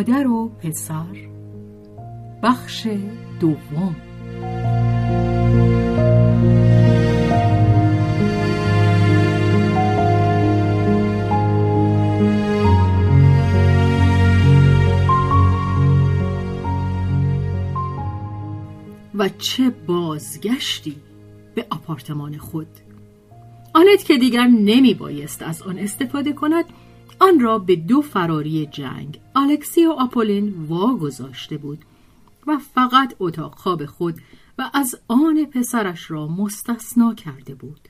مادر و پسر. بخش دوم. و چه بازگشتی به آپارتمان خود. آنت که دیگر نمی بایست از آن استفاده کند آن را به دو فراری جنگ الکسی و آپولین واگذاشته بود و فقط اتاق خواب خود و از آن پسرش را مستثنا کرده بود.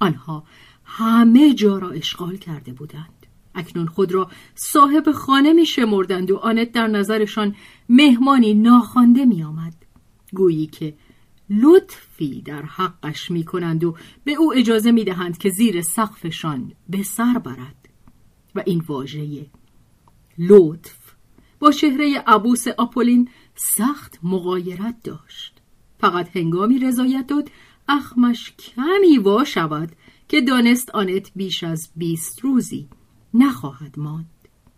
آنها همه جا را اشغال کرده بودند. اکنون خود را صاحب خانه می شمردند و آنت در نظرشان مهمانی ناخوانده می آمد. گویی که لطفی در حقش می کنند و به او اجازه می دهند که زیر سقفشان به سر برد. و این واژه لطف. با چهره عبوس آپولین سخت مقایرت داشت. فقط هنگامی رضایت داد اخمش کمی وا شود که دانست آنت بیش از بیست روزی نخواهد ماند.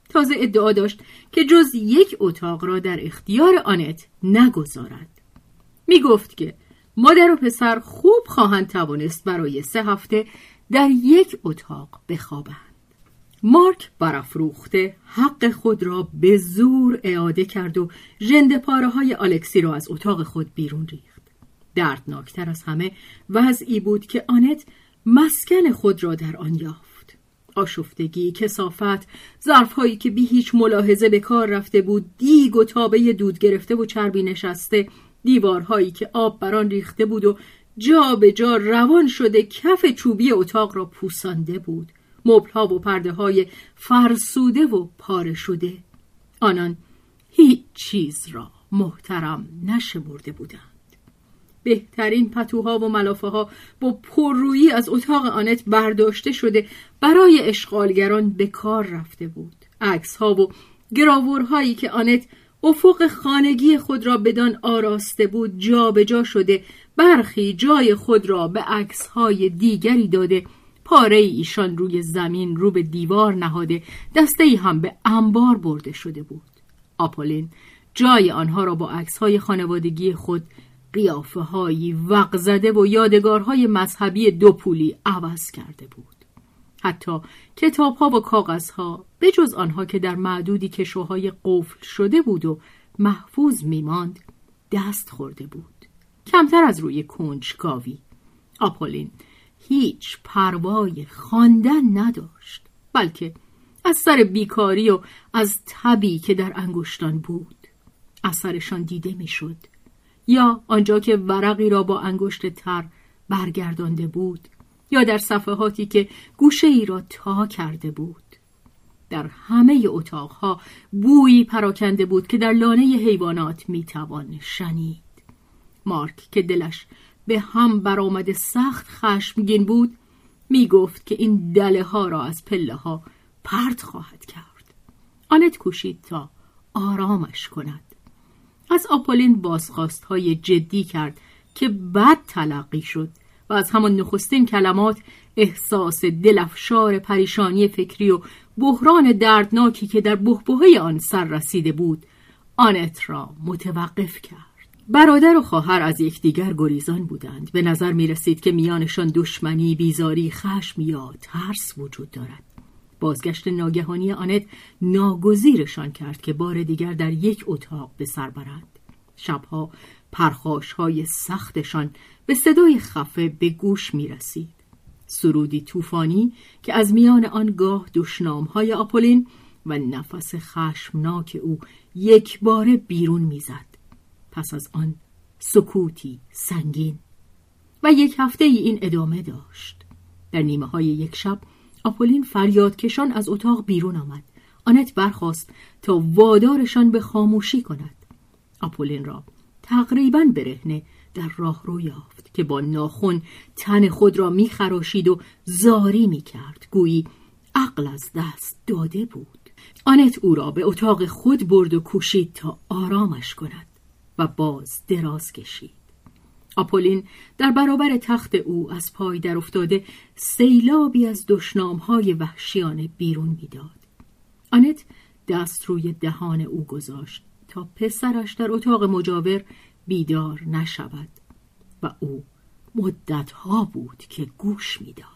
تازه ادعا داشت که جز یک اتاق را در اختیار آنت نگذارد. می گفت که مادر و پسر خوب خواهند توانست برای سه هفته در یک اتاق بخوابند. مارک برافروخته حق خود را به زور اعاده کرد و ژنده پاره های آلکسی را از اتاق خود بیرون ریخت. دردناکتر از همه وضعی بود که آنت مسکن خود را در آن یافت. آشفتگی، کسافت، ظرفهایی که بی هیچ ملاحظه به کار رفته بود، دیگ و تابه دود گرفته و چربی نشسته، دیوارهایی که آب بران ریخته بود و جا به جا روان شده کف چوبی اتاق را پوسانده بود. مبلها و پرده های فرسوده و پاره شده. آنان هیچ چیز را محترم نشمرده بودند. بهترین پتوها و ملافه ها با پررویی از اتاق آنت برداشته شده برای اشغالگران به کار رفته بود. عکس ها و گراورهایی که آنت افق خانگی خود را بدان آراسته بود جابجا جا شده برخی جای خود را به عکس های دیگری داده پاره ایشان روی زمین رو به دیوار نهاده دسته ای هم به انبار برده شده بود. آپولین جای آنها را با عکس های خانوادگی خود قیافه هایی وقزده و یادگارهای مذهبی دو پولی عوض کرده بود. حتی کتاب ها و کاغذ ها به جز آنها که در معدودی کشوهای قفل شده بود و محفوظ میماند دست خورده بود. کمتر از روی کنجکاوی. آپولین هیچ پروای خواندن نداشت بلکه از سر بیکاری و از تبی که در انگشتان بود اثرشان دیده می‌شد. یا آنجا که ورقی را با انگشت تر برگردانده بود یا در صفحاتی که گوشه ای را تا کرده بود. در همه اتاقها بویی پراکنده بود که در لانه حیوانات می‌توان شنید. مارک که دلش به هم برآمده سخت خشمگین بود می گفت که این دله ها را از پله ها پرت خواهد کرد. آنت کوشید تا آرامش کند. از آپولین بازخواست های جدی کرد که بد تلقی شد و از همان نخستین کلمات احساس دلفشار پریشانی فکری و بحران دردناکی که در بحبوهای آن سر رسیده بود آنت را متوقف کرد. برادر و خواهر از یکدیگر گریزان بودند. به نظر می رسید که میانشان دشمنی بیزاری خشم یا ترس وجود دارد. بازگشت ناگهانی آنت ناگزیرشان کرد که بار دیگر در یک اتاق به سر برند. شبها پرخاش های سختشان به صدای خفه به گوش می رسید سرودی طوفانی که از میان آنگاه دشنام های آپولین و نفس خشمناک او یک بار بیرون می‌زد. پس از آن سکوتی سنگین و یک هفته ای این ادامه داشت. در نیمه های یک شب آپولین فریادکشان از اتاق بیرون آمد. آنت برخواست تا وادارشان به خاموشی کند. آپولین را تقریبا برهنه در راه رو یافت که با ناخن تن خود را میخراشید و زاری می‌کرد گویی عقل از دست داده بود آنت او را به اتاق خود برد و کوشید تا آرامش کند باز دراز کشید آپولین در برابر تخت او از پای در افتاده سیلابی از دشنامهای وحشیانه بیرون می‌داد. آنت دست روی دهان او گذاشت تا پسرش در اتاق مجاور بیدار نشود و او مدتها بود که گوش می‌داد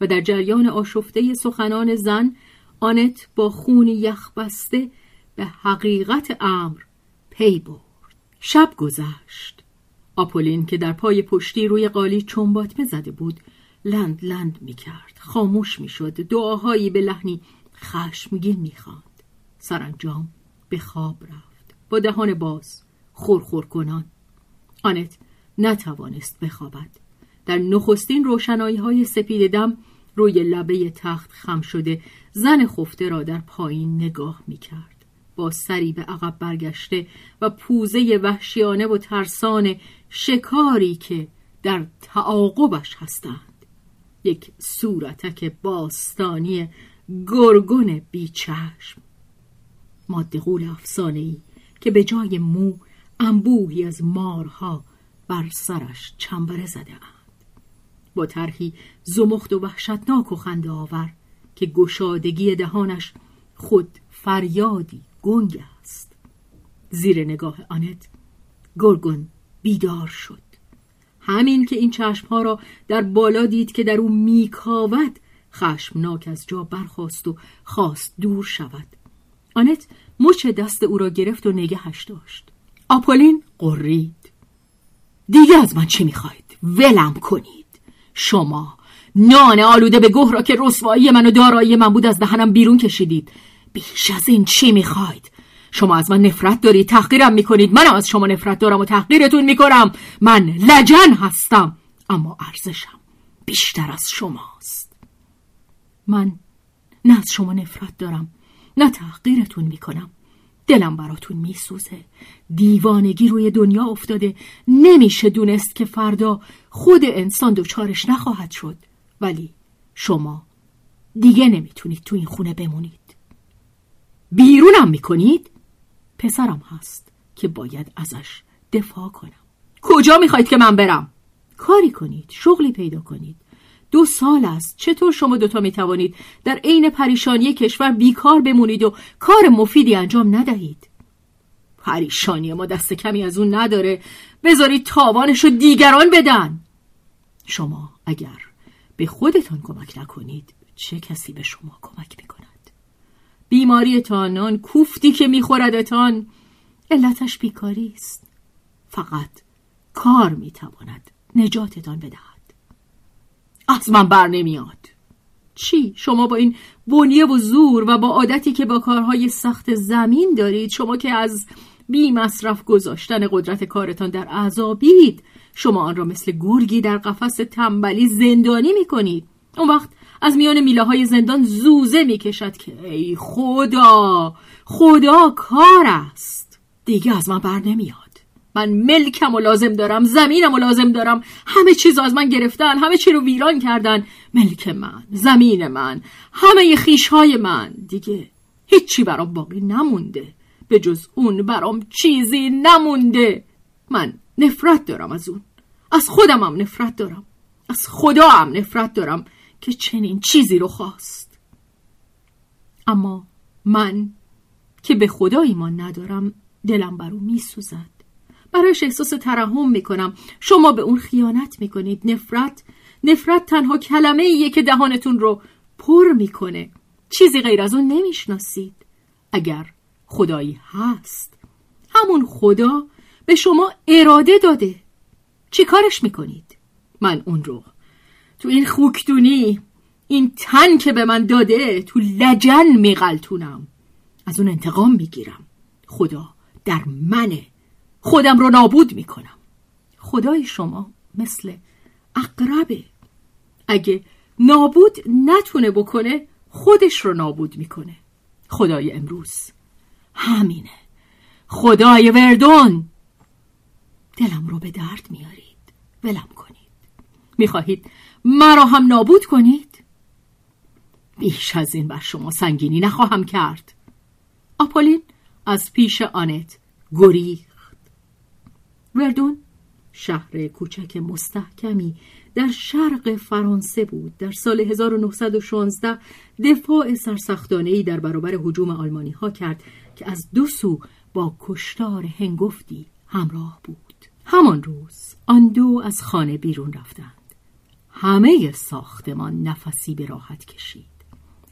و در جریان آشفته سخنان زن آنت با خون یخ بسته به حقیقت امر پی برد شب گذشت. آپولین که در پای پشتی روی قالی چنباتمه زده بود لند لند می کرد خاموش می شد دعاهایی به لحنی خشمگین می خواند سرانجام به خواب رفت. با دهان باز خورخور کنان. آنت نتوانست بخوابد. در نخستین روشنایی های سپید دم روی لبه تخت خم شده زن خفته را در پایین نگاه می کرد. با سری به عقب برگشته و پوزه وحشیانه و ترسان شکاری که در تعاقبش هستند. یک صورتک باستانی گرگون بیچشم. ماده غول افسانه که به جای مو انبوهی از مارها بر سرش چنبره زده اند با طرحی زمخت و وحشتناک و خنده آور که گشادگی دهانش خود فریادی گنگ است. زیر نگاه آنت گرگون بیدار شد. همین که این چشمها را در بالا دید که در او میکاود خشمناک از جا برخواست و خواست دور شود. آنت مچ دست او را گرفت و نگهش داشت. آپولین قرید. دیگه از من چی می‌خواید؟ ولم کنید. شما نان آلوده به گوه را که رسوایی من و دارایی من بود از دهنم بیرون کشیدید. بیش از این چی می‌خواید؟ شما از من نفرت دارید تحقیرم می‌کنید. منم از شما نفرت دارم و تحقیرتون می‌کنم. من لجن هستم اما ارزشم بیشتر از شماست. من نه از شما نفرت دارم نه تحقیرتون می‌کنم. دلم براتون میسوزه. دیوانگی روی دنیا افتاده. نمیشه دونست که فردا خود انسان دوچارش نخواهد شد. ولی شما دیگه نمی‌تونید تو این خونه بمونید. بیرونم می‌کنید؟ پسرم هست که باید ازش دفاع کنم. کجا می‌خواید که من برم؟ کاری کنید شغلی پیدا کنید. دو سال است چطور شما دوتا می توانید در عین پریشانی کشور بیکار بمونید و کار مفیدی انجام ندهید؟ پریشانی ما دست کمی از اون نداره. بذارید تاوانش رو دیگران بدن. شما اگر به خودتان کمک نکنید چه کسی به شما کمک می‌کند؟ بیماریتان آن کوفتی که میخوردتان علتش بیکاری است. فقط کار می‌تواند نجاتتان بدهد. از من بر نمیاد. چی؟ شما با این بنیه و زور و با عادتی که با کارهای سخت زمین دارید شما که از بی مصرف گذاشتن قدرت کارتان در عذابید شما آن را مثل گرگی در قفس تنبلی زندانی می کنید اون وقت از میان میله های زندان زوزه می کشد که ای خدا خدا کار است. دیگه از من بر نمیاد. من ملکم و لازم دارم زمینم و لازم دارم. همه چیز از من گرفتن همه چی رو ویران کردن. ملک من زمین من همه خیش های من. دیگه هیچی برام باقی نمونده. به جز اون برام چیزی نمونده. من نفرت دارم از اون. از خودم هم نفرت دارم. از خدا هم نفرت دارم. که چنین چیزی رو خواست. اما من که به خدا ایمان ندارم دلم بر او میسوزد. برایش احساس ترحم می‌کنم. شما به اون خیانت می‌کنید نفرت. نفرت تنها کلمه ایه که دهانتون رو پر می‌کنه. چیزی غیر از اون نمی‌شناسید. اگر خدایی هست همون خدا به شما اراده داده. چی کارش می‌کنید؟ من اون رو تو این خوکدونی این تن که به من داده تو لجن میغلتونم. از اون انتقام می‌گیرم. خدا در منه. خودم رو نابود می‌کنم. خدای شما مثل اقربه. اگه نابود نتونه بکنه خودش رو نابود می‌کنه. خدای امروز. همینه. خدای وردون. دلم رو به درد میارید. ولم کنید. می‌خواهید مرا هم نابود کنید؟ بیش از این بر شما سنگینی نخواهم کرد. آپولین از پیش آنت گریخت. وردون شهر کوچک مستحکمی در شرق فرانسه بود. در سال 1916 دفاع سرسختانهی در برابر حجوم آلمانی ها کرد که از دو سو با کشتار هنگفتی همراه بود. همان روز آن دو از خانه بیرون رفتند. همه ساختمان نفسی به راحت کشید.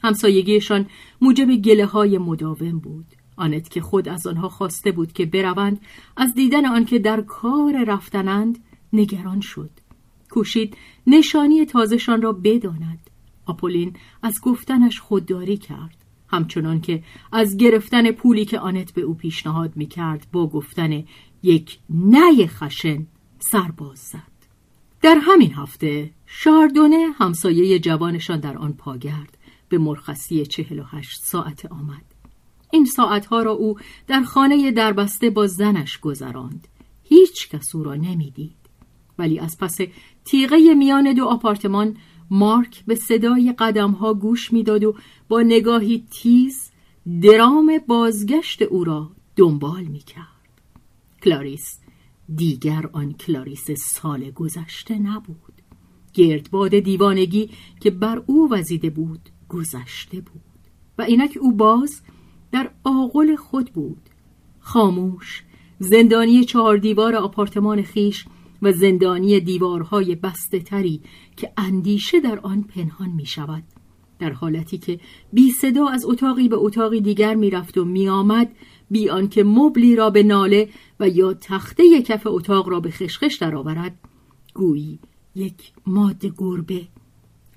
همسایگیشان موجب گله های مداوم بود. آنت که خود از آنها خواسته بود که بروند از دیدن آنکه در کار رفتنند نگران شد. کوشید نشانی تازهشان را بداند. آپولین از گفتنش خودداری کرد. همچنان که از گرفتن پولی که آنت به او پیشنهاد می کرد با گفتن یک نه خشن سرباز زد. در همین هفته شاردونه همسایه جوانشان در آن پاگرد به مرخصی چهل و هشت ساعت آمد. این ساعتها را او در خانه دربسته با زنش گذراند. هیچ کس او را نمی‌دید. ولی از پس تیغه میان دو آپارتمان مارک به صدای قدمها گوش می‌داد و با نگاهی تیز درام بازگشت او را دنبال می‌کرد. کلاریس دیگر آن کلاریس سال گذشته نبود. گردباد دیوانگی که بر او وزیده بود گذشته بود. و اینک او باز در آغل خود بود. خاموش زندانی چهار دیوار آپارتمان خویش و زندانی دیوارهای بسته تری که اندیشه در آن پنهان می شود. در حالتی که بی صدا از اتاقی به اتاقی دیگر می رفت و می آمد بی آنکه مبلی را به ناله و یا تخته کف اتاق را به خشخش درآورد. گویی یک ماده گربه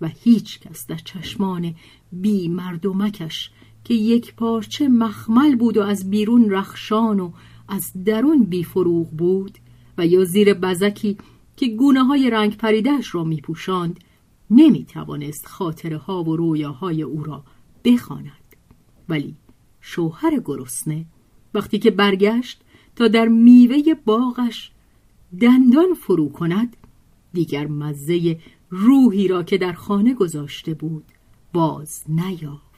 و هیچ کس در چشمان بی مردمکش که یک پارچه مخمل بود و از بیرون رخشان و از درون بی فروغ بود و یا زیر بزکی که گونه های رنگ پریدهش را می پوشاند نمی توانست خاطره ها و رویاهای او را بخواند. ولی شوهر گرسنه وقتی که برگشت تا در میوه باغش دندان فرو کند دیگر مزه روحی را که در خانه گذاشته بود باز نیافت.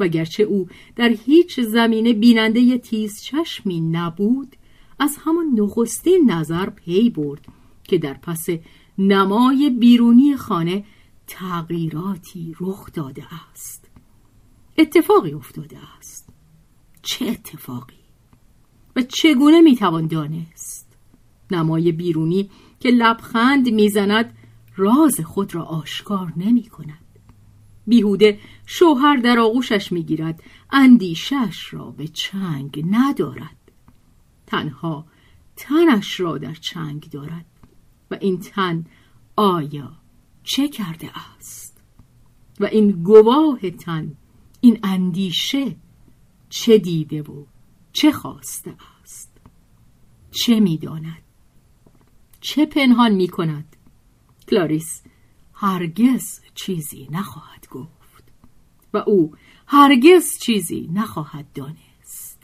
وگرچه او در هیچ زمینه بیننده تیز چشمی نبود از همان نخستین نظر پی برد که در پس نمای بیرونی خانه تغییراتی رخ داده است. اتفاقی افتاده است. چه اتفاقی؟ و چگونه می‌توان دانست؟ نمای بیرونی که لبخند می‌زند راز خود را آشکار نمی کند بیهوده شوهر در آغوشش می‌گیرد اندیشش را به چنگ ندارد. تنها تنش را در چنگ دارد و این تن آیا چه کرده است؟ و این گواه تن این اندیشه چه دیده و چه خواسته است. چه می‌داند. چه پنهان می کند کلاریس هرگز چیزی نخواهد گفت و او هرگز چیزی نخواهد دانست.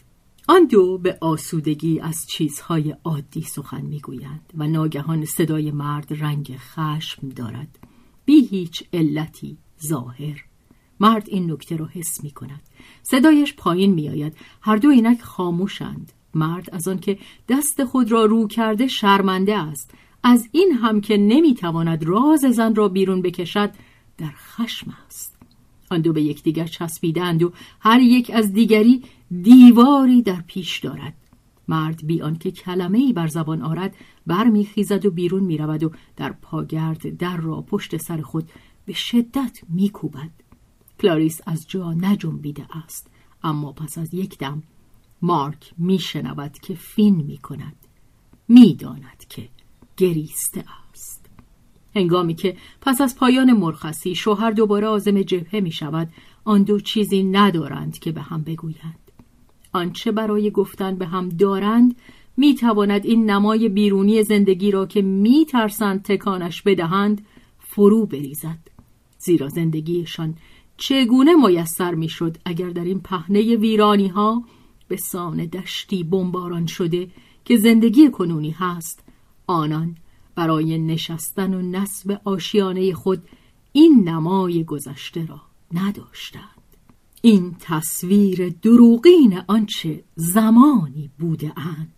آن دو به آسودگی از چیزهای عادی سخن می‌گویند و ناگهان صدای مرد رنگ خشم دارد. بی هیچ علتی ظاهر مرد این نکته را حس می کند. صدایش پایین می آید. هر دو اینک خاموشند. مرد از آنکه دست خود را رو کرده شرمنده است. از این هم که نمی‌تواند راز زن را بیرون بکشد در خشم است. آن دو به یکدیگر چسبیدند و هر یک از دیگری دیواری در پیش دارد. مرد بی آنکه کلمه ای بر زبان آرد برمیخیزد و بیرون می‌رود و در پاگرد در را پشت سر خود به شدت میکوبد. کلاریس از جا نجنبیده است. اما پس از یک دم مارک میشنود که فین می‌کند. می‌داند که گریسته است. هنگامی که پس از پایان مرخصی شوهر دوباره آزم جبهه می شود آن دو چیزی ندارند که به هم بگویند. آنچه برای گفتن به هم دارند می تواند این نمای بیرونی زندگی را که می ترسند تکانش بدهند فرو بریزد. زیرا زندگیشان چگونه میسر می‌شد اگر در این پهنه ویرانی ها به سان دشتی بمباران شده که زندگی کنونی هست آنان برای نشستن و نصب آشیانه خود این نمای گذشته را نداشتند. این تصویر دروغین آنچه زمانی بوده اند.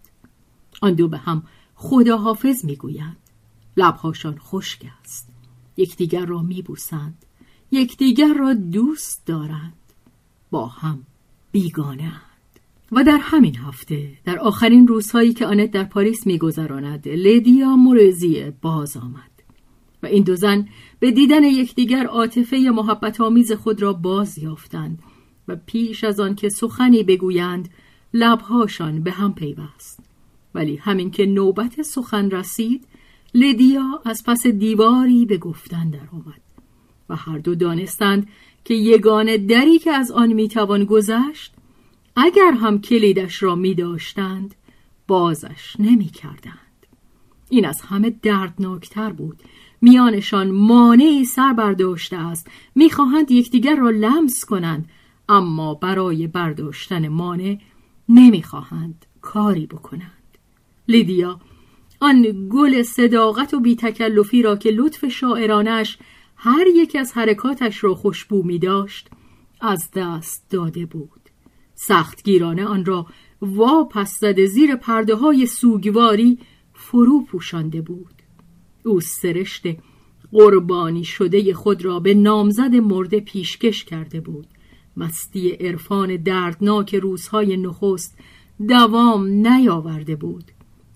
آن دو به هم خداحافظ می‌گویند. لبهاشان خشک است. یکدیگر را میبوسند. یکدیگر را دوست دارند. با هم بیگانه و در همین هفته در آخرین روزهایی که آنت در پاریس میگذراند لیدیا مورزی باز آمد. و این دو زن به دیدن یکدیگر عاطفه محبت آمیز خود را باز یافتند و پیش از آن که سخنی بگویند لبهاشان به هم پیوست. ولی همین که نوبت سخن رسید لیدیا از پس دیواری به گفتن درآمد. و هر دو دانستند که یگانه دری که از آن می‌توان گذشت اگر هم کلیدش را می داشتند بازش نمی کردند. این از همه دردناکتر بود. میانشان مانعی سر برداشته است. می‌خواهند یکدیگر را لمس کنند اما برای برداشتن مانع نمی‌خواهند کاری بکنند. لیدیا آن گل صداقت و بیتکلفی را که لطف شاعرانش هر یک از حرکاتش را خوشبو می داشت از دست داده بود. سختگیرانه آن را واپس زده زیر پرده های سوگواری فرو پوشانده بود. او سرشت قربانی شده خود را به نامزد مرده پیشکش کرده بود. مستی عرفان دردناک روزهای نخست دوام نیاورده بود.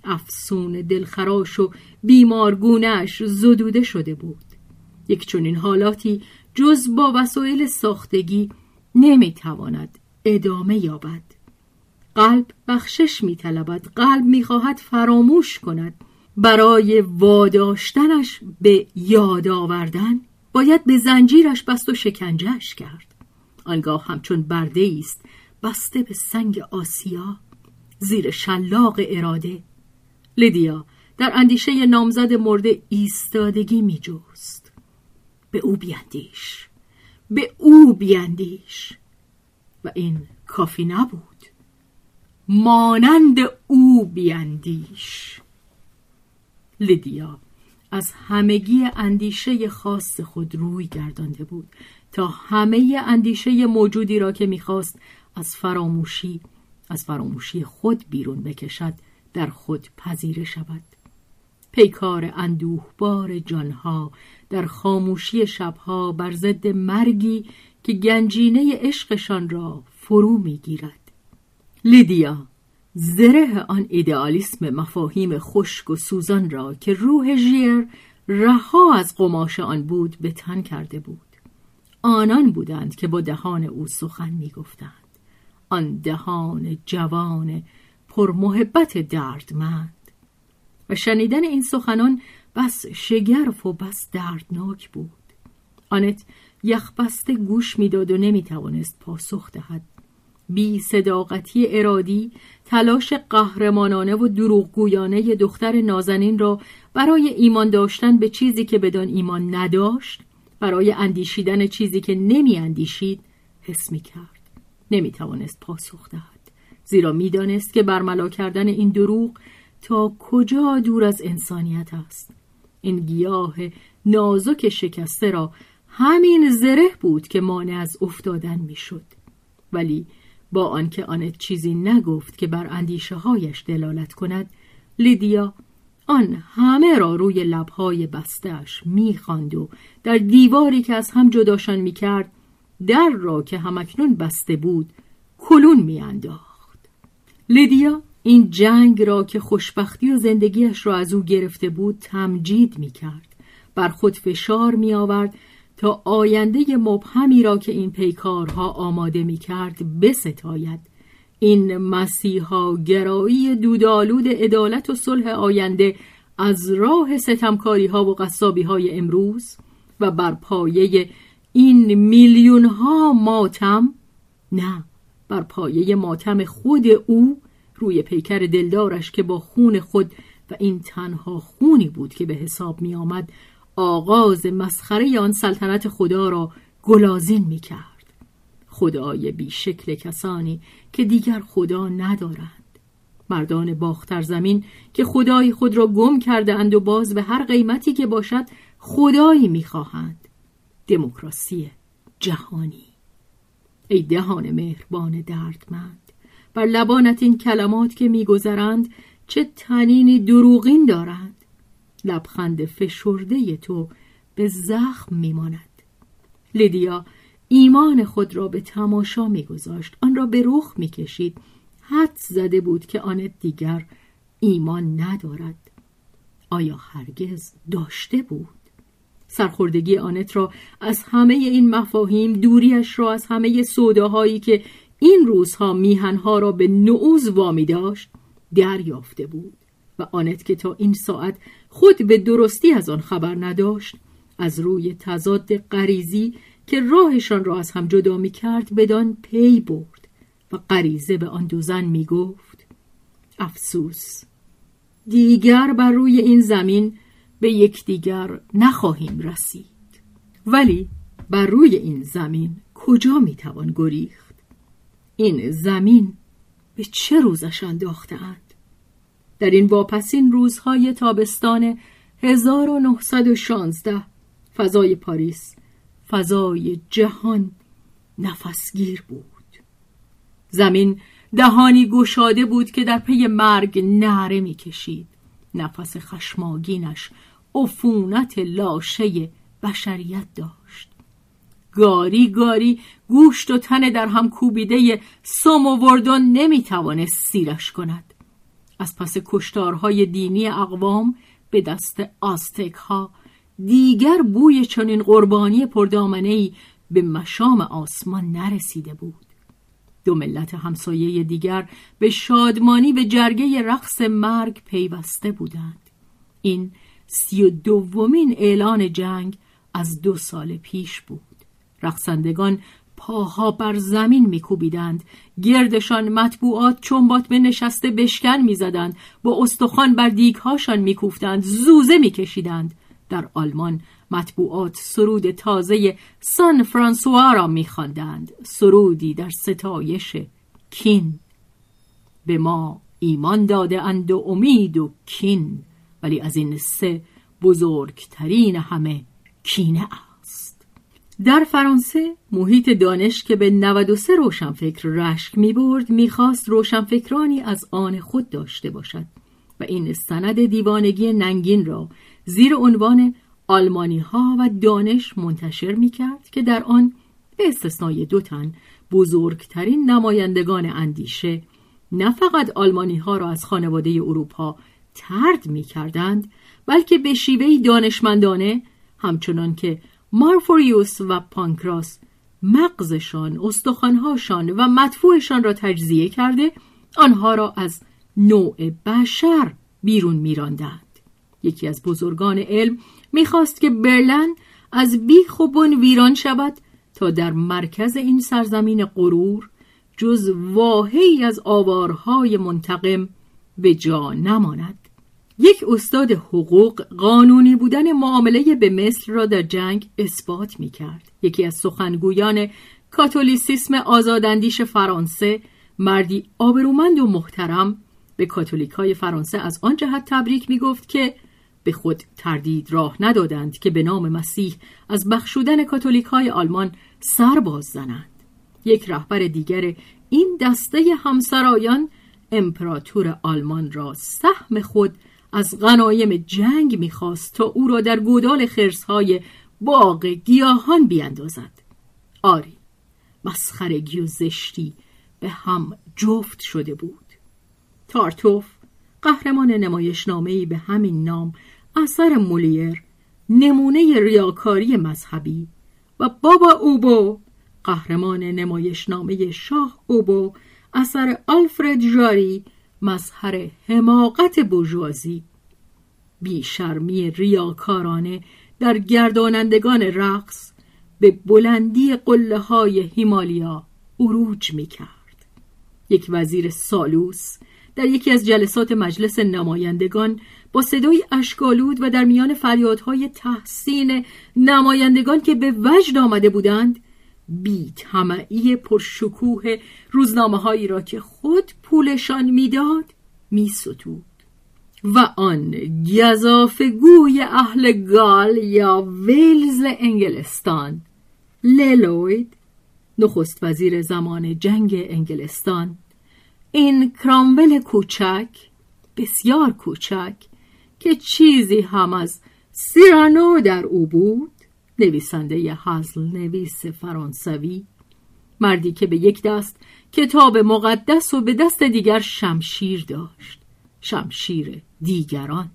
افسون دلخراش و بیمارگونش زدوده شده بود. یک چنین حالاتی جز با وسایل ساختگی نمی‌تواند ادامه یابد. قلب بخشش میطلبد قلب می‌خواهد فراموش کند. برای واداشتنش به یاد آوردن باید به زنجیرش بست و شکنجهش کرد. آنگاه همچون برده است بسته به سنگ آسیا زیر شلاق اراده. لیدیا در اندیشه نامزد مرده ایستادگی می جوست به او بیندیش. به او بیندیش. و این کافی نبود. مانند او بیندیش. لیدیا از همگی اندیشه خاص خود روی گردانده بود تا همه اندیشه موجودی را که می‌خواست از فراموشی از فراموشی خود بیرون بکشد در خود پذیره شود. پیکار اندوهبار جانها در خاموشی شبها بر ضد مرگی که گنجینه عشقشان را فرو می‌گیرد. لیدیا زره آن ایدئالیسم مفاهیم خشک و سوزان را که روح ژیر رها از قماش آن بود به تن کرده بود. آنان بودند که با دهان او سخن می‌گفتند. آن دهان جوان پرمحبت دردمند. و شنیدن این سخنان بس شگرف و بس دردناک بود. آنت یخبسته گوش می‌داد و نمی‌توانست پاسخ دهد. بی صداقتی ارادی تلاش قهرمانانه و دروغگویانه دختر نازنین را برای ایمان داشتن به چیزی که بدان ایمان نداشت برای اندیشیدن چیزی که نمی اندیشید حس می کرد نمی توانست پاسخ دهد. زیرا می‌دانست که برملا کردن این دروغ تا کجا دور از انسانیت است؟ این گیاه نازک شکسته را همین زره بود که مانع از افتادن می‌شد. ولی با آنکه آنت چیزی نگفت که بر اندیشه هایش دلالت کند لیدیا آن همه را روی لبهای بستش می‌خواند و در دیواری که از هم جداشان می‌کرد در را که همکنون بسته بود کلون میانداخت. لیدیا این جنگ را که خوشبختی و زندگیش را از او گرفته بود تمجید می‌کرد. بر خود فشار می آورد تا آینده مبهمی را که این پیکارها آماده می کرد بستاید. این مسیحا گرایی دودالود عدالت و صلح آینده از راه ستمکاری ها و قصابی های امروز و بر پایه این میلیون ها ماتم نه بر پایه ماتم خود او روی پیکر دلدارش که با خون خود و این تنها خونی بود که به حساب می آمد آغاز مسخره آن سلطنت خدا را گلازین می کرد خدای بیشکل کسانی که دیگر خدا ندارند. مردان باختر زمین که خدای خود را گم کرده اند و باز به هر قیمتی که باشد خدایی می‌خواهند. دموکراسی جهانی. ای دهان مهربان دردمند. بر لبانت این کلمات که میگذرند چه تنینی دروغین دارند. لبخند فشرده تو به زخم میماند. لیدیا ایمان خود را به تماشا میگذاشت. آن را به رخ می‌کشید. حد زده بود که آن دیگر ایمان ندارد. آیا هرگز داشته بود؟ سرخوردگی آنت را از همه این مفاهیم دوریش را از همه سوداهایی که این روزها میهنها را به نعوز وامی داشت دریافته بود و آنت که تا این ساعت خود به درستی از آن خبر نداشت از روی تضاد غریزی که راهشان را از هم جدا می کرد بدان پی برد و غریزه به آن دو زن می گفت افسوس دیگر بر روی این زمین به یکدیگر نخواهیم رسید ولی بر روی این زمین کجا می توان گریخت؟ این زمین به چه روزش انداختند در این واپسین روزهای تابستان 1916 فضای پاریس فضای جهان نفسگیر بود. زمین دهانی گشاده بود که در پی مرگ نعره می‌کشید. نفس خشماگینش عفونت لاشه بشریت داشت. گاری گاری گوشت و تن در هم کوبیده سم و وردون نمی‌توانست سیرش کند. از پس کشتارهای دینی اقوام به دست آستک ها دیگر بوی چنین قربانی پردامنه به مشام آسمان نرسیده بود. دو ملت همسایه دیگر به شادمانی به جرگه رقص مرگ پیوسته بودند. این سی و دومین اعلان جنگ از دو سال پیش بود. رقصندگان پاها بر زمین میکوبیدند. گردشان مطبوعات چون به نشسته بشکن می‌زدند. با استخوان بر دیگهاشان میکوفتند. زوزه میکشیدند. در آلمان مطبوعات سرود تازه سان فرانسوا را میخواندند. سرودی در ستایش کین. به ما ایمان داده اند و امید و کین. ولی از این سه بزرگترین همه کینه است در فرانسه محیط دانش که به 93 روشنفکر رشک می برد می خواست روشنفکرانی از آن خود داشته باشد و این سند دیوانگی ننگین را زیر عنوان آلمانی ها و دانش منتشر می کرد که در آن به استثنای دو تن بزرگترین نمایندگان اندیشه نه فقط آلمانی ها را از خانواده اروپا ترد می کردند بلکه به شیوهی دانشمندانه همچنان که مارفوریوس و پانکراس مغزشان، استخوانهاشان و مدفوعشان را تجزیه کرده آنها را از نوع بشر بیرون میراندند. یکی از بزرگان علم می‌خواست که برلن از بیخ و بن ویران شود تا در مرکز این سرزمین غرور جز واهی از آوارهای منتقم به جا نماند یک استاد حقوق قانونی بودن معامله به مصر را در جنگ اثبات می کرد. یکی از سخنگویان کاتولیسیسم آزاداندیش فرانسه مردی آبرومند و محترم به کاتولیک های فرانسه از آن جهت تبریک می گفت که به خود تردید راه ندادند که به نام مسیح از بخشودن کاتولیک های آلمان سر باز زنند یک رهبر دیگر این دسته همسرایان امپراتور آلمان را سهم خود از غنایم جنگ می‌خواست تا او را در گودال خرسهای باغ گیاهان بیاندازد آری مسخرگی و زشتی به هم جفت شده بود. تارتوف قهرمان نمایشنامه‌ای به همین نام اثر مولیر نمونه ریاکاری مذهبی و بابا اوبو قهرمان نمایشنامه شاه اوبو اثر آلفرد جاری مظهر حماقت بورژوازی بیشرمی ریاکارانه در گردانندگان رقص به بلندی قله های هیمالیا اروج می کرد. یک وزیر سالوس در یکی از جلسات مجلس نمایندگان با صدای اشکالود و در میان فریادهای تحسین نمایندگان که به وجد آمده بودند بی تمعی پرشکوه روزنامه هایی را که خود پولشان می‌داد می ستود. و آن گذافگوی اهل گال یا ویلز انگلستان للوید نخست وزیر زمان جنگ انگلستان این کرامول کوچک بسیار کوچک که چیزی هم از سیرانو در او بود نویسنده هزل نویس فرانسوی. مردی که به یک دست کتاب مقدس و به دست دیگر شمشیر داشت شمشیر دیگران.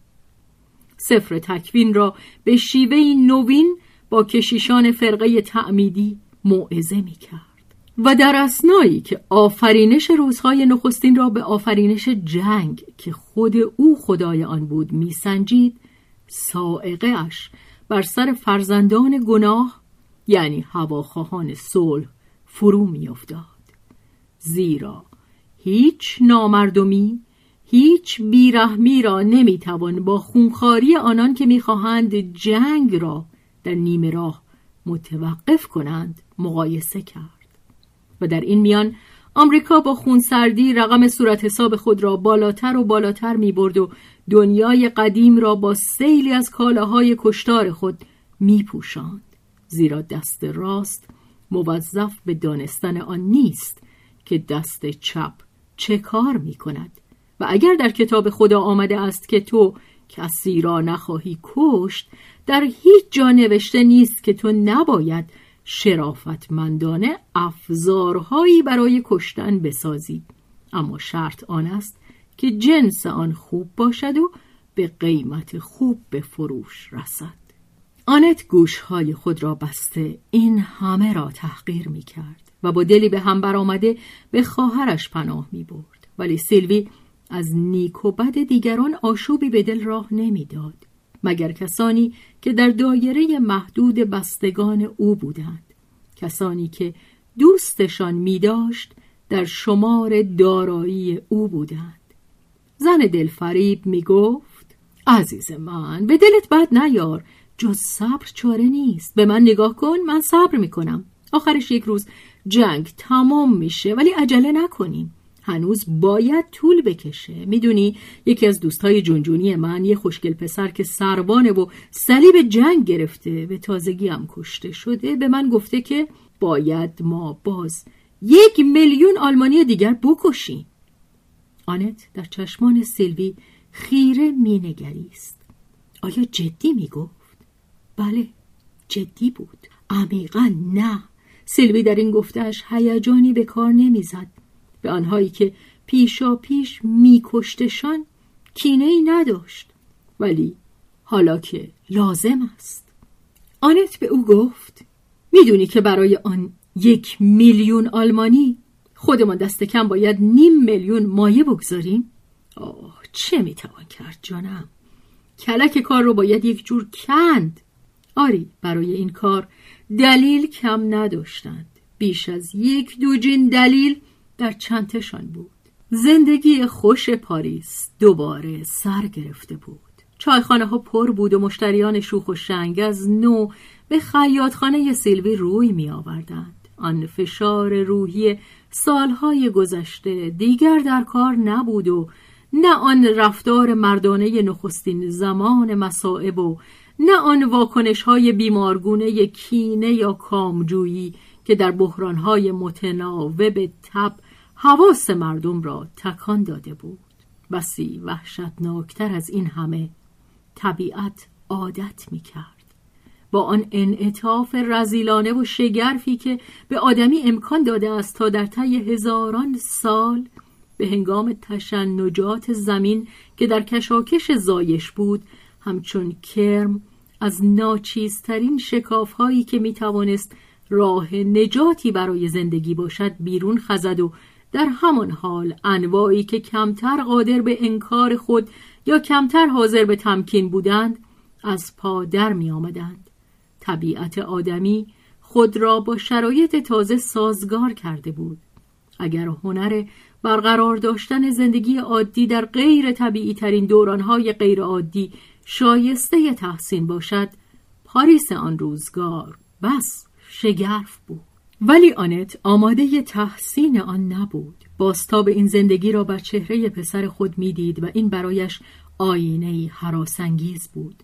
سفر تکوین را به شیوه نوین با کشیشان فرقه تعمیدی موعظه می کرد و در اسنایی که آفرینش روزهای نخستین را به آفرینش جنگ که خود او خدای آن بود میسنجید سائقه اش بر سر فرزندان گناه یعنی هواخواهان صلح فرو میافتاد. زیرا هیچ نامردمی هیچ بیرحمی را نمی‌توان با خونخاری آنان که می‌خواهند جنگ را در نیمه راه متوقف کنند مقایسه کرد. و در این میان آمریکا با خونسردی رقم صورت حساب خود را بالاتر و بالاتر می برد و دنیای قدیم را با سیلی از کالاهای کشتار خود می پوشند. زیرا دست راست موظف به دانستن آن نیست که دست چپ چه کار می کند و اگر در کتاب خدا آمده است که تو کسی را نخواهی کشت در هیچ جا نوشته نیست که تو نباید شرافتمندانه افزارهایی برای کشتن بسازی. اما شرط آن است که جنس آن خوب باشد و به قیمت خوب به فروش رسد. آنت گوشهای خود را بسته این همه را تحقیر می کرد و با دلی به هم برآمده به خواهرش پناه می برد. ولی سیلوی از نیک و بد دیگران آشوبی به دل راه نمی‌داد مگر کسانی که در دایره محدود بستگان او بودند. کسانی که دوستشان می داشت در شمار دارایی او بودند. زن دلفریب می گفت عزیز من به دلت بد نیار جز صبر چاره نیست. به من نگاه کن من صبر می کنم آخرش یک روز جنگ تمام میشه ولی عجله نکنیم. هنوز باید طول بکشه. می‌دونی یکی از دوستای جونجونی من یه خوشگل پسر که سربانه و صلیب جنگ گرفته به تازگی هم کشته شده به من گفته که باید ما باز یک میلیون آلمانی دیگر بکشیم. آنت در چشمان سیلوی خیره مینگریست. آیا جدی می‌گفت؟ بله جدی بود. عمیقا نه. سیلوی در این گفتهش هیجانی به کار نمی‌زد. به آنهایی که پیشا پیش میکشتشان کینه ای نداشت. ولی حالا که لازم است. آنت به او گفت می‌دونی که برای آن یک میلیون آلمانی خودمان دست کم باید نیم میلیون مایه بگذاریم؟ آه چه می‌توان کرد جانم؟ کلک کار رو باید یک جور کند. آری برای این کار دلیل کم نداشتند. بیش از یک دوجین دلیل در چندتشان بود زندگی خوش پاریس دوباره سر گرفته بود چایخانه ها پر بود و مشتریان شوخ و شنگ از نو به خیاطخانه سیلوی روی می آوردند. آن فشار روحی سالهای گذشته دیگر در کار نبود و نه آن رفتار مردانه نخستین زمان مسائب و نه آن واکنش های بیمارگونه کینه یا کامجویی که در بحرانهای متناوب تب حواس مردم را تکان داده بود. بسی وحشتناکتر از این همه طبیعت عادت می کرد با آن انعطاف رزیلانه و شگرفی که به آدمی امکان داده است تا در طی هزاران سال به هنگام تشنجات زمین که در کشاکش زایش بود همچون کرم از ناچیزترین شکافهایی که می توانست راه نجاتی برای زندگی باشد بیرون خزد و در همان حال انواعی که کمتر قادر به انکار خود یا کمتر حاضر به تمکین بودند از پا در می آمدند. طبیعت آدمی خود را با شرایط تازه سازگار کرده بود اگر هنر برقرار داشتن زندگی عادی در غیر طبیعی ترین دورانهای غیر عادی شایسته تحسین باشد پاریس آن روزگار بس شگرف بود ولی آنت آماده تحسین آن نبود. باستاب این زندگی را بر چهره پسر خود می‌دید و این برایش آینه حراسنگیز بود.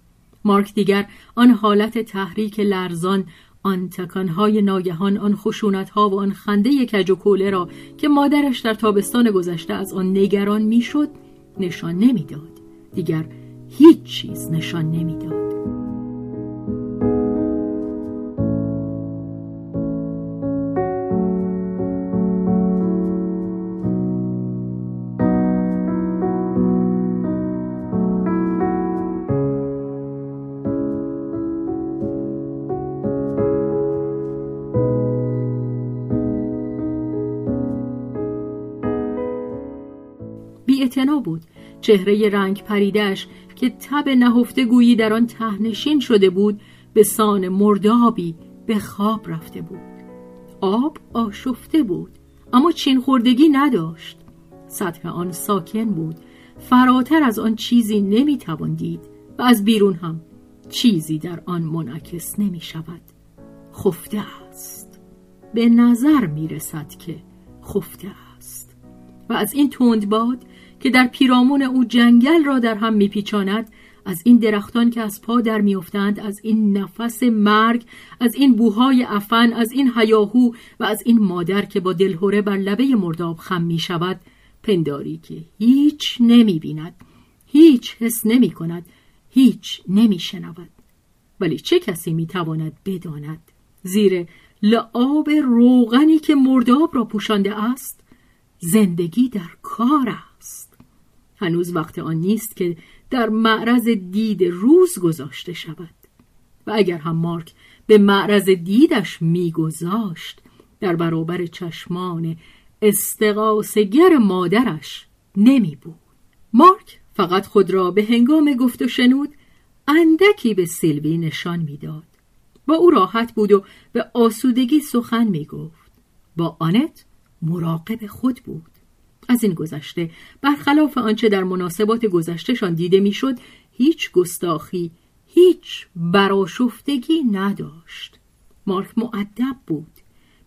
مارک دیگر آن حالت تحریک لرزان آن تکانهای ناگهان آن خشونتها و آن خنده کج و کوله را که مادرش در تابستان گذشته از آن نگران می‌شد نشان نمی‌داد. دیگر هیچ چیز نشان نمی‌داد. بود. چهره رنگ پریدش که تب نهفته گویی در آن تهنشین شده بود به سان مردابی به خواب رفته بود. آب آشفته بود اما چین خوردگی نداشت. سطح آن ساکن بود. فراتر از آن چیزی نمی دید و از بیرون هم چیزی در آن منعکس نمی شود خفته است. به نظر می رسد که خفته است. و از این تندباد که در پیرامون او جنگل را در هم میپیچاند از این درختان که از پا در میافتند از این نفس مرگ از این بوهای افن از این هیاهو و از این مادر که با دلهوره بر لبه مرداب خم می شود پنداری که هیچ نمی بیند هیچ حس نمی کند هیچ نمی شنود ولی چه کسی می تواند بداند؟ زیر لعاب روغنی که مرداب را پوشانده است زندگی در کار است. هنوز وقت آن نیست که در معرض دید روز گذاشته شود. و اگر هم مارک به معرض دیدش میگذاشت در برابر چشمان استقاسگر مادرش نمی بود مارک فقط خود را به هنگام گفت و شنود اندکی به سیلوی نشان می‌داد. با او راحت بود و به آسودگی سخن می گفت با آنت مراقب خود بود. از این گذشته. برخلاف آنچه در مناسبات گذشتهشان دیده می‌شد هیچ گستاخی هیچ براشفتگی نداشت. مارک معدب بود.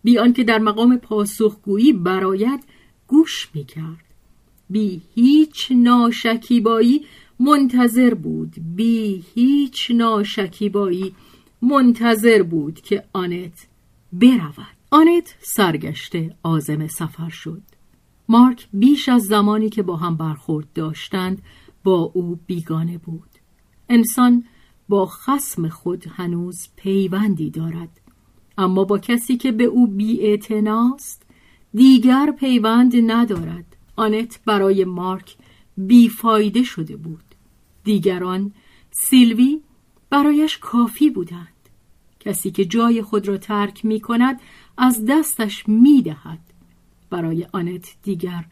بی که در مقام پاسخگویی برایت گوش می‌کرد. بی هیچ ناشکیبایی منتظر بود. بی هیچ ناشکیبایی منتظر بود که آنت برود. آنت سرگشته آزم سفر شد. مارک بیش از زمانی که با هم برخورد داشتند با او بیگانه بود. انسان با خسم خود هنوز پیوندی دارد. اما با کسی که به او بیاعتناست دیگر پیوند ندارد. آنت برای مارک بیفایده شده بود. دیگران سیلوی برایش کافی بودند. کسی که جای خود را ترک می کند از دستش می دهد برای آنت دیگر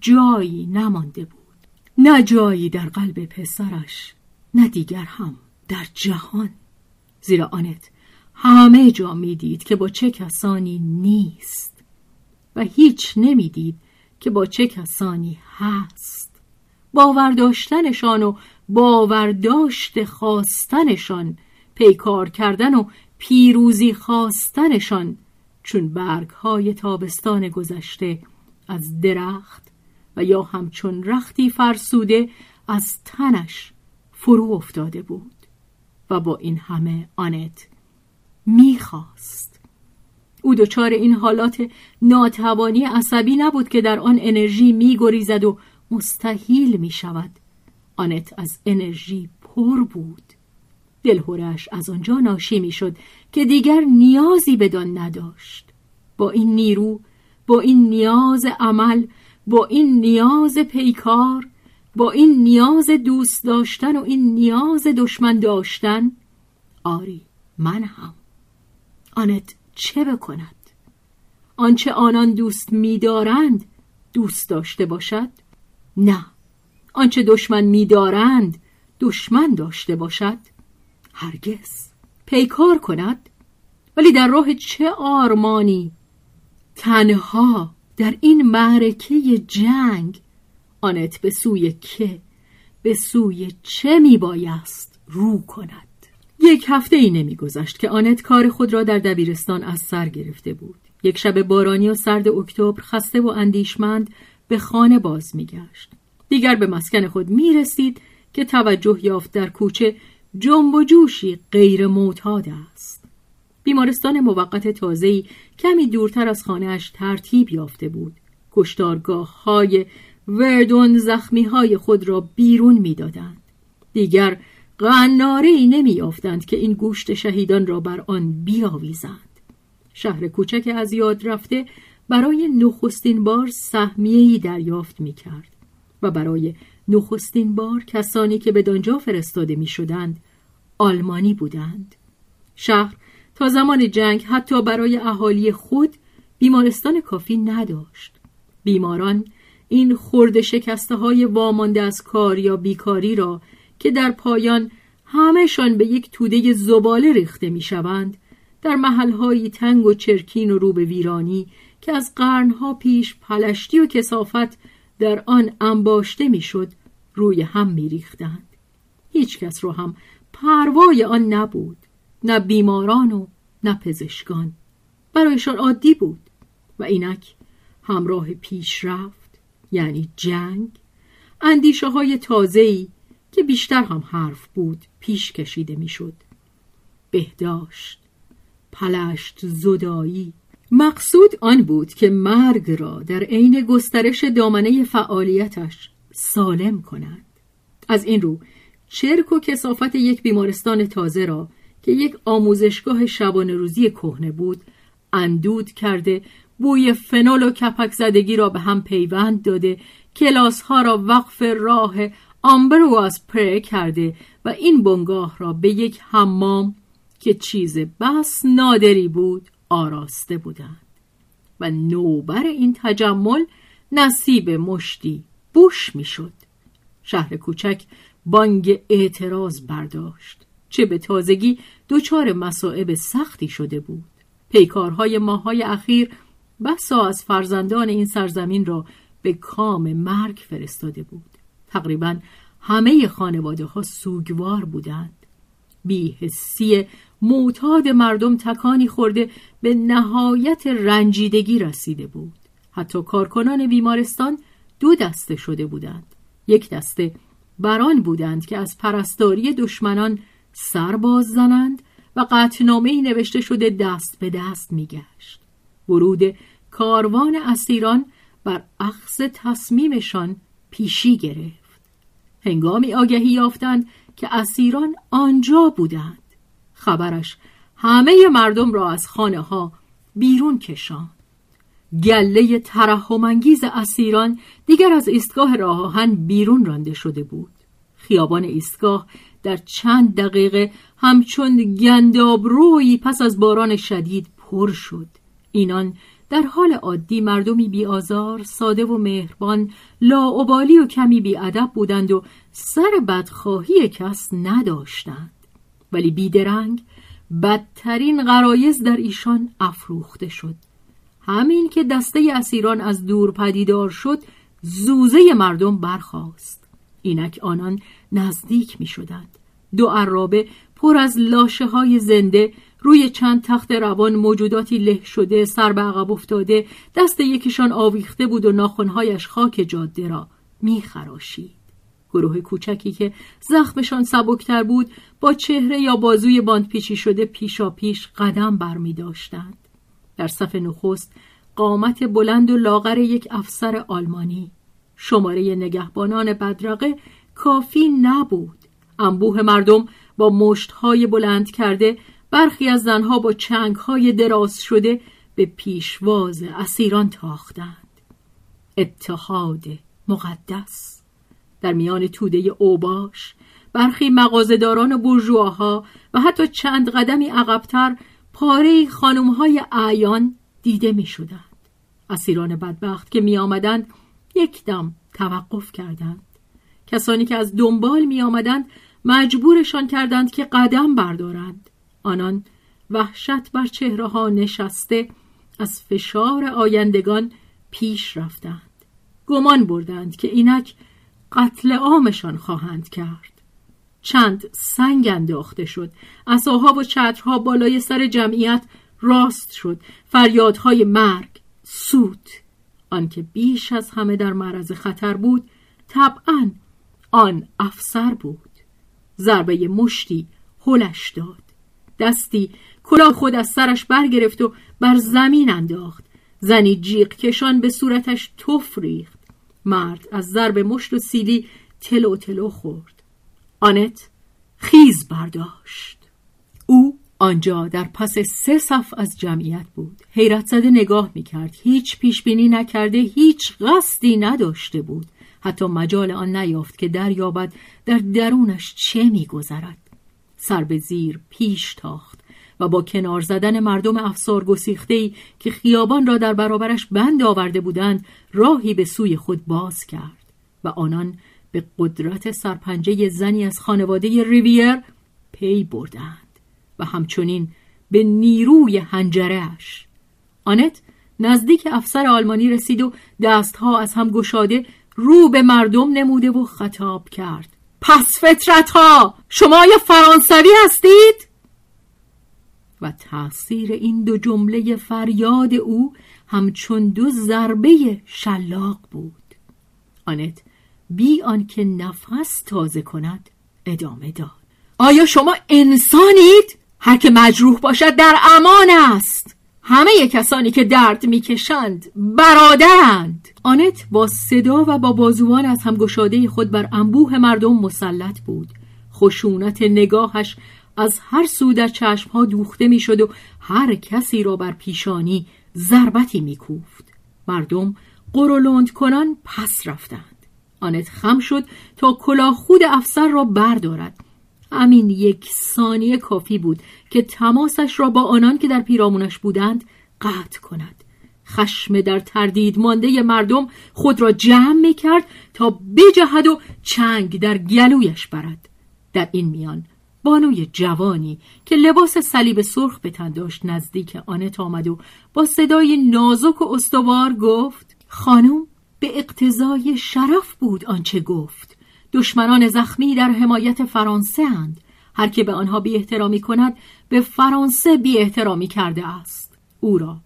جایی نمانده بود. نه جایی در قلب پسرش نه دیگر هم در جهان. زیرا آنت همه جا می‌دید که با چه کسانی نیست و هیچ نمی‌دید که با چه کسانی هست. باورداشتنشان و باورداشت خواستنشان پیکار کردن و پیروزی خواستنشان چون برگ های تابستان گذشته از درخت و یا همچون رختی فرسوده از تنش فرو افتاده بود و با این همه آنت می‌خواست. او دچار این حالات ناتوانی عصبی نبود که در آن انرژی میگریزد و مستحیل می شود آنت از انرژی پر بود. دلهورش از آنجا ناشی می شد که دیگر نیازی بدان نداشت. با این نیرو با این نیاز عمل با این نیاز پیکار با این نیاز دوست داشتن و این نیاز دشمن داشتن آری من هم. آنت چه بکند؟ آنچه آنان دوست میدارند دوست داشته باشد؟ نه. آنچه دشمن میدارند دشمن داشته باشد؟ هرگز. پیکار کند؟ ولی در راه چه آرمانی؟ تنها در این معرکه جنگ. آنت به سوی که؟ به سوی چه میبایست رو کند؟ یک هفته ای نمیگذشت که آنت کار خود را در دبیرستان از سر گرفته بود. یک شب بارانی و سرد اکتبر خسته و اندیشمند به خانه باز میگشت. دیگر به مسکن خود می‌رسید که توجه یافت در کوچه جنب و جوشی غیر معتاد است. بیمارستان موقت تازه‌ای کمی دورتر از خانهاش ترتیب یافته بود. کشتارگاه های وردون زخمی های خود را بیرون می‌دادند. دیگر قناره ای که این گوشت شهیدان را بر آن بیاویزند. شهر کوچک از یاد رفته برای نخستین بار سهمیه‌ای دریافت می کرد و برای نخستین بار کسانی که به دانجا فرستاده می شدند آلمانی بودند. شهر تا زمان جنگ حتی برای اهالی خود بیمارستان کافی نداشت. بیماران این خورد شکسته های وامانده از کار یا بیکاری را که در پایان همهشان به یک توده زباله ریخته می شوند در محلهایی تنگ و چرکین و رو به ویرانی که از قرنها پیش پلشتی و کسافت در آن انباشته می‌شد روی هم میریختند. هیچ کس رو هم پروای آن نبود نه بیماران و نه پزشکان. برایشان عادی بود و اینک همراه پیشرفت یعنی جنگ. اندیشه های تازه‌ای که بیشتر هم حرف بود پیش کشیده می‌شد. بهداشت پلشت زدایی. مقصود آن بود که مرگ را در عین گسترش دامنه فعالیتش سالم کند از این رو چرک و کسافت یک بیمارستان تازه را که یک آموزشگاه شبانه روزی کهنه بود اندود کرده بوی فنول و کپک زدگی را به هم پیوند داده کلاس ها را وقف راه آمبرواز پره کرده و این بنگاه را به یک حمام که چیز بس نادری بود آراسته بودند. و نوبر این تجمل نصیب مشتی بوش می‌شد. شهر کوچک بانگ اعتراض برداشت. چه به تازگی دچار مصائب سختی شده بود. پیکارهای ماهای اخیر بسا از فرزندان این سرزمین را به کام مرگ فرستاده بود. تقریبا همه خانواده ها سوگوار بودند. بیحسی معتاد مردم تکانی خورده به نهایت رنجیدگی رسیده بود. حتی کارکنان بیمارستان دو دسته شده بودند. یک دسته بران بودند که از پرستاری دشمنان سرباز زنند و قطنامه نوشته شده دست به دست میگشت. ورود کاروان اسیران بر اخذ تصمیمشان پیشی گرفت. هنگامی آگهی یافتند که اسیران آنجا بودند. خبرش همه مردم را از خانه ها بیرون کشان گله ترحمانگیز اسیران دیگر از ایستگاه راه بیرون رانده شده بود. خیابان ایستگاه در چند دقیقه همچون گنداب روی پس از باران شدید پر شد. اینان در حال عادی مردمی بیآزار ساده و مهربان لاعبالی و کمی بیادب بودند و سر بدخواهی کس نداشتند. ولی بیدرنگ بدترین غرایز در ایشان افروخته شد. همین که دسته اسیران از دور پدیدار شد زوزه مردم برخاست. اینک آنان نزدیک می شدند دو عرابه پر از لاشه های زنده روی چند تخت روان موجوداتی له شده سر به عقب افتاده دست یکیشان آویخته بود و ناخونهایش خاک جاده را میخراشید. گروه کوچکی که زخمشان سبکتر بود با چهره یا بازوی باندپیچی شده پیشا پیش قدم بر می داشتند. در صف نخست قامت بلند و لاغر یک افسر آلمانی. شماره نگهبانان بدرقه کافی نبود. انبوه مردم با مشتهای بلند کرده برخی از زنها با چنگهای دراز شده به پیشواز اسیران تاختند. اتحاد مقدس. در میان توده اوباش برخی مغازداران و و حتی چند قدمی عقبتر پاره خانمهای اعیان دیده می شدند. اسیران بدبخت که می آمدند یک دم توقف کردند. کسانی که از دنبال می آمدند مجبورشان کردند که قدم بردارند. آنان وحشت بر چهره ها نشسته از فشار آیندگان پیش رفتند. گمان بردند که اینک قتل عامشان خواهند کرد. چند سنگ انداخته شد. اساها و چترها بالای سر جمعیت راست شد. فریادهای مرگ سود آنکه بیش از همه در معرض خطر بود طبعا آن افسر بود. ضربه مشتی هلش داد. دستی کلاه خود از سرش برگرفت و بر زمین انداخت. زنی جیغ کشان به صورتش تف ریخت. مرد از ضرب مشت و سیلی تلو تلو خورد. آنت خیز برداشت. او آنجا در پس سه صف از جمعیت بود. حیرت زده نگاه می‌کرد. هیچ پیشبینی نکرده هیچ قصدی نداشته بود. حتی مجال آن نیافت که دریابد در درونش چه میگذرد. سر به زیر پیش تاخت و با کنار زدن مردم افسار گسیخته که خیابان را در برابرش بند آورده بودند راهی به سوی خود باز کرد و آنان به قدرت سرپنجه زنی از خانواده ریویر پی بردند و همچنین به نیروی هنجرهش آنت نزدیک افسر آلمانی رسید و دستها از هم گشاده رو به مردم نموده و خطاب کرد. پس فطرت ها شما یا فرانسوی هستید؟ و تأثیر این دو جمله فریاد او همچون دو ضربه شلاق بود. آنت بی آنکه نفس تازه کند ادامه داد. آیا شما انسانید؟ هر که مجروح باشد در امان است. همه کسانی که درد می‌کشند برادرند. آنت با صدا و با بازوان از همگشاده خود بر انبوه مردم مسلط بود. خشونت نگاهش از هر سو در چشمها دوخته می‌شد و هر کسی را بر پیشانی ضربتی میکوفت. مردم قرولند کنان پس رفتند. آنت خم شد تا کلاه خود افسر را بردارد. همین یک ثانیه کافی بود که تماسش را با آنان که در پیرامونش بودند قطع کند. خشم در تردید مانده مردم خود را جمع می کرد تا بجهد و چنگ در گلویش برد. در این میان بانوی جوانی که لباس صلیب سرخ به تن داشت نزدیک آنت آمد و با صدای نازک و استوار گفت خانم به اقتضای شرف بود آنچه گفت. دشمنان زخمی در حمایت فرانسه اند. هر که به آنها بی احترامی کند به فرانسه بی احترامی کرده است. او را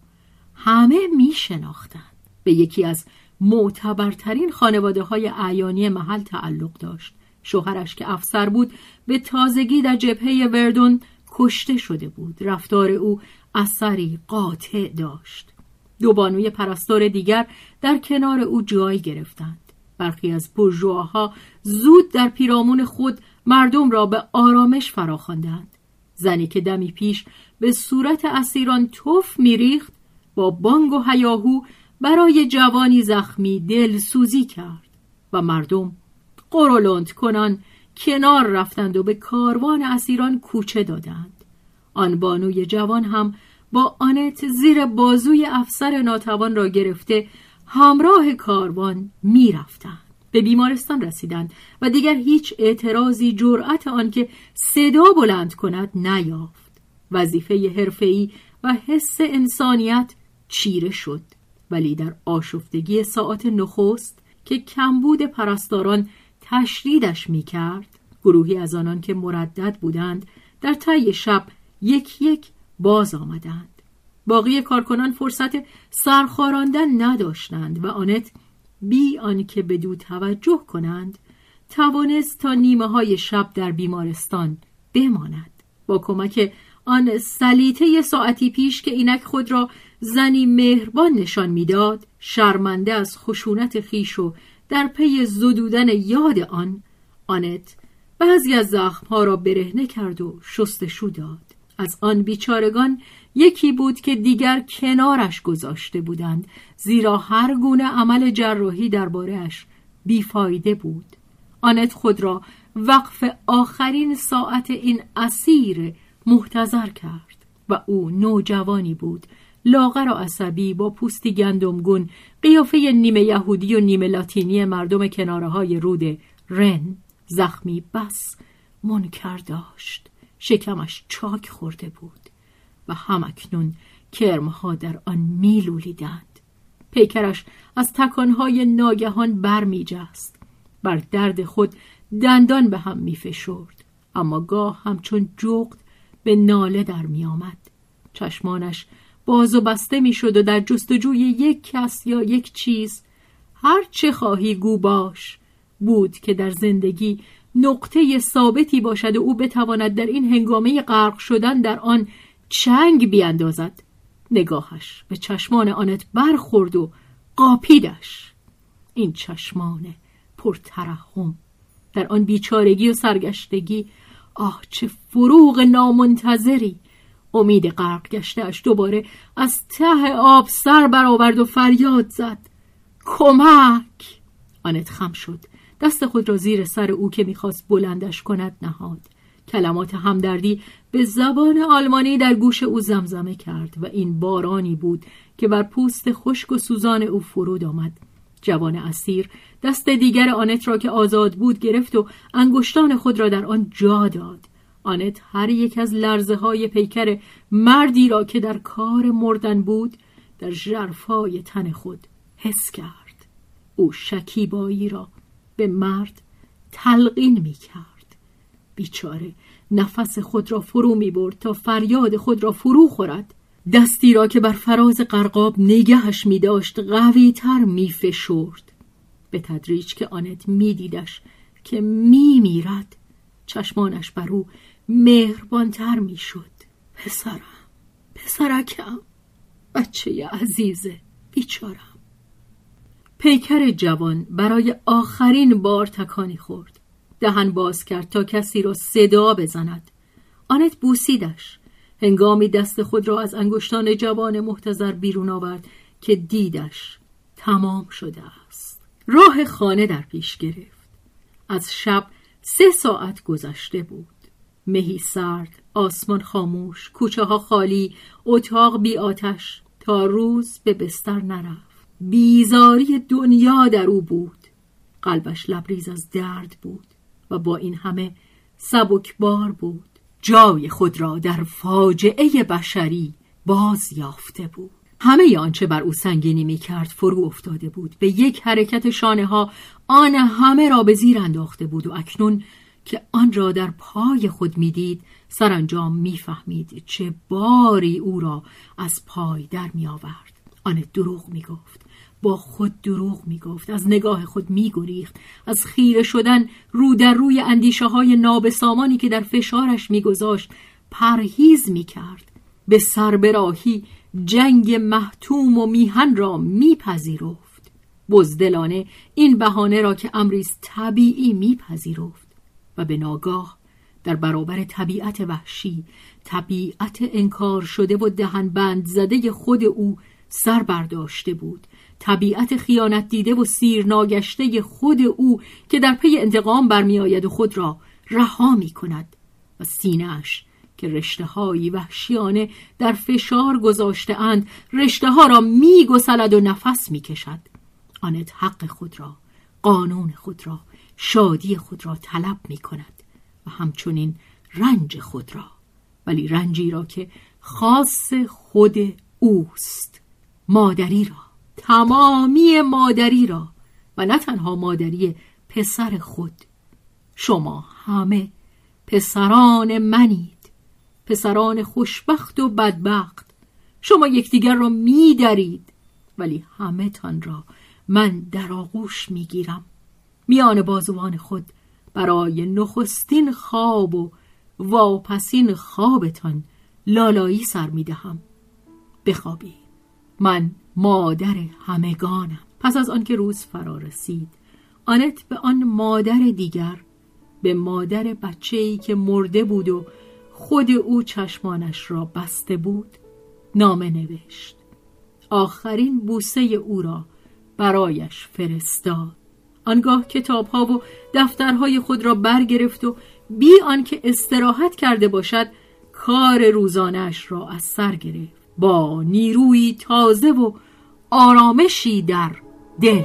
همه می شناختند به یکی از معتبرترین خانواده های اعیانی محل تعلق داشت. شوهرش که افسر بود به تازگی در جبهه وردون کشته شده بود. رفتار او اثری قاطع داشت. دو بانوی پرستار دیگر در کنار او جای گرفتند. برخی از برجواها زود در پیرامون خود مردم را به آرامش فراخواندند. زنی که دمی پیش به صورت اسیران توف میریخت با بانگ و هیاهو برای جوانی زخمی دل سوزی کرد و مردم قرولند کنان کنار رفتند و به کاروان اسیران کوچه دادند. آن بانوی جوان هم با آنت زیر بازوی افسر ناتوان را گرفته همراه کاروان می‌رفتند. به بیمارستان رسیدند و دیگر هیچ اعتراضی جرأت آنکه صدا بلند کند نیافت. وظیفه حرفه‌ای و حس انسانیت چیره شد. ولی در آشفتگی ساعت نخست که کمبود پرستاران تشدیدش می‌کرد گروهی از آنان که مردد بودند در طی شب یک یک باز آمدند. باقی کارکنان فرصت سرخاراندن نداشتند و آنت بی آنکه به دو توجه کنند توانست تا نیمه های شب در بیمارستان بماند. با کمک آن سلیته ساعتی پیش که اینک خود را زنی مهربان نشان می‌داد شرمنده از خشونت خیش و در پی زدودن یاد آن آنت بعضی از زخمها را برهنه کرد و شستشو داد. از آن بیچارگان یکی بود که دیگر کنارش گذاشته بودند زیرا هر گونه عمل جراحی دربارهش بیفایده بود. آنت خود را وقف آخرین ساعت این اسیر محتظر کرد و او نوجوانی بود. لاغر و عصبی با پوستی گندمگون قیافه نیمه یهودی و نیمه لاتینی مردم کناره های رود رن زخمی بس منکر داشت. شکمش چاک خورده بود و همکنون کرمها در آن میلولیدند. پیکرش از تکانهای ناگهان برمیجست. بر درد خود دندان به هم میفشرد. اما گاه همچون جغد به ناله در میآمد. چشمانش باز و بسته می‌شد و در جستجوی یک کس یا یک چیز هر چه خواهی گو باش بود که در زندگی نقطه ثابتی باشد و او بتواند در این هنگامه غرق شدن در آن چنگ بیاندازد. نگاهش به چشمان آنت برخورد و قاپیدش. این چشمان پرترحم. در آن بیچارگی و سرگشتگی آه چه فروغ نامنتظری! امید غرق گشتهاش دوباره از ته آب سر برآورد و فریاد زد. کمک! آنت خم شد. دست خود را زیر سر او که می‌خواست بلندش کند نهاد. کلمات همدردی به زبان آلمانی در گوش او زمزمه کرد و این بارانی بود که بر پوست خشک و سوزان او فرود آمد. جوان اسیر دست دیگر آنت را که آزاد بود گرفت و انگشتان خود را در آن جا داد. آنت هر یک از لرزه های پیکر مردی را که در کار مردن بود در جرفای تن خود حس کرد. او شکیبایی را به مرد تلقین می کرد بیچاره نفس خود را فرو می برد تا فریاد خود را فرو خورد. دستی را که بر فراز قرقاب نگهش می داشت قوی تر می فشرد به تدریج که آنت می دیدش که می میرد چشمانش بر او مهربانتر می شد پسرم پسرکم بچه عزیزه بیچارم. پیکر جوان برای آخرین بار تکانی خورد. دهن باز کرد تا کسی را صدا بزند. آنت بوسیدش. هنگامی دست خود را از انگشتان جوان محتظر بیرون آورد که دیدش تمام شده است. راه خانه در پیش گرفت. از شب سه ساعت گذشته بود. مهی سرد آسمان خاموش کوچه ها خالی اتاق بی آتش تا روز به بستر نرفت. بیزاری دنیا در او بود. قلبش لبریز از درد بود و با این همه سبکبار بود. جای خود را در فاجعه بشری باز یافته بود. همه آنچه بر او سنگینی می کرد فرو افتاده بود. به یک حرکت شانه ها آن همه را به زیر انداخته بود و اکنون که آن را در پای خود می‌دید سرانجام می‌فهمید چه باری او را از پای در می آورد آن دروغ می گفت با خود دروغ می گفت از نگاه خود می گریخت از خیره شدن رو در روی اندیشه های نابسامانی که در فشارش می گذاشت پرهیز می کرد به سربراهی جنگ محتوم و میهن را میپذیرفت. بزدلانه این بهانه را که امریز طبیعی میپذیرفت و به ناگاه در برابر طبیعت وحشی طبیعت انکار شده و دهن بند زده خود او سر برداشته بود. طبیعت خیانت دیده و سیر ناگشته خود او که در پی انتقام برمیآید و خود را رها می کند و سینهاش که رشته های وحشیانه در فشار گذاشته اند رشته ها را می گسلد و نفس می کشد آنت حق خود را قانون خود را شادی خود را طلب می کند و همچنین رنج خود را. ولی رنجی را که خاص خود اوست مادری را. تمامی مادری را و نه تنها مادری پسر خود. شما همه پسران منید. پسران خوشبخت و بدبخت. شما یکدیگر را میدرید. ولی همه تان را من در آغوش می‌گیرم. میان بازوان خود برای نخستین خواب و واپسین خوابتان لالایی سر می‌دهم. بخوابی. من مادر همگانم. پس از آنکه روز فرا رسید آنت به آن مادر دیگر به مادر بچه ای که مرده بود و خود او چشمانش را بسته بود نامه نوشت. آخرین بوسه او را برایش فرستاد. آنگاه کتاب ها و دفترهای خود را برگرفت و بی آنکه استراحت کرده باشد کار روزانش را از سر گرفت. با نیروی تازه و آرامشی در دل.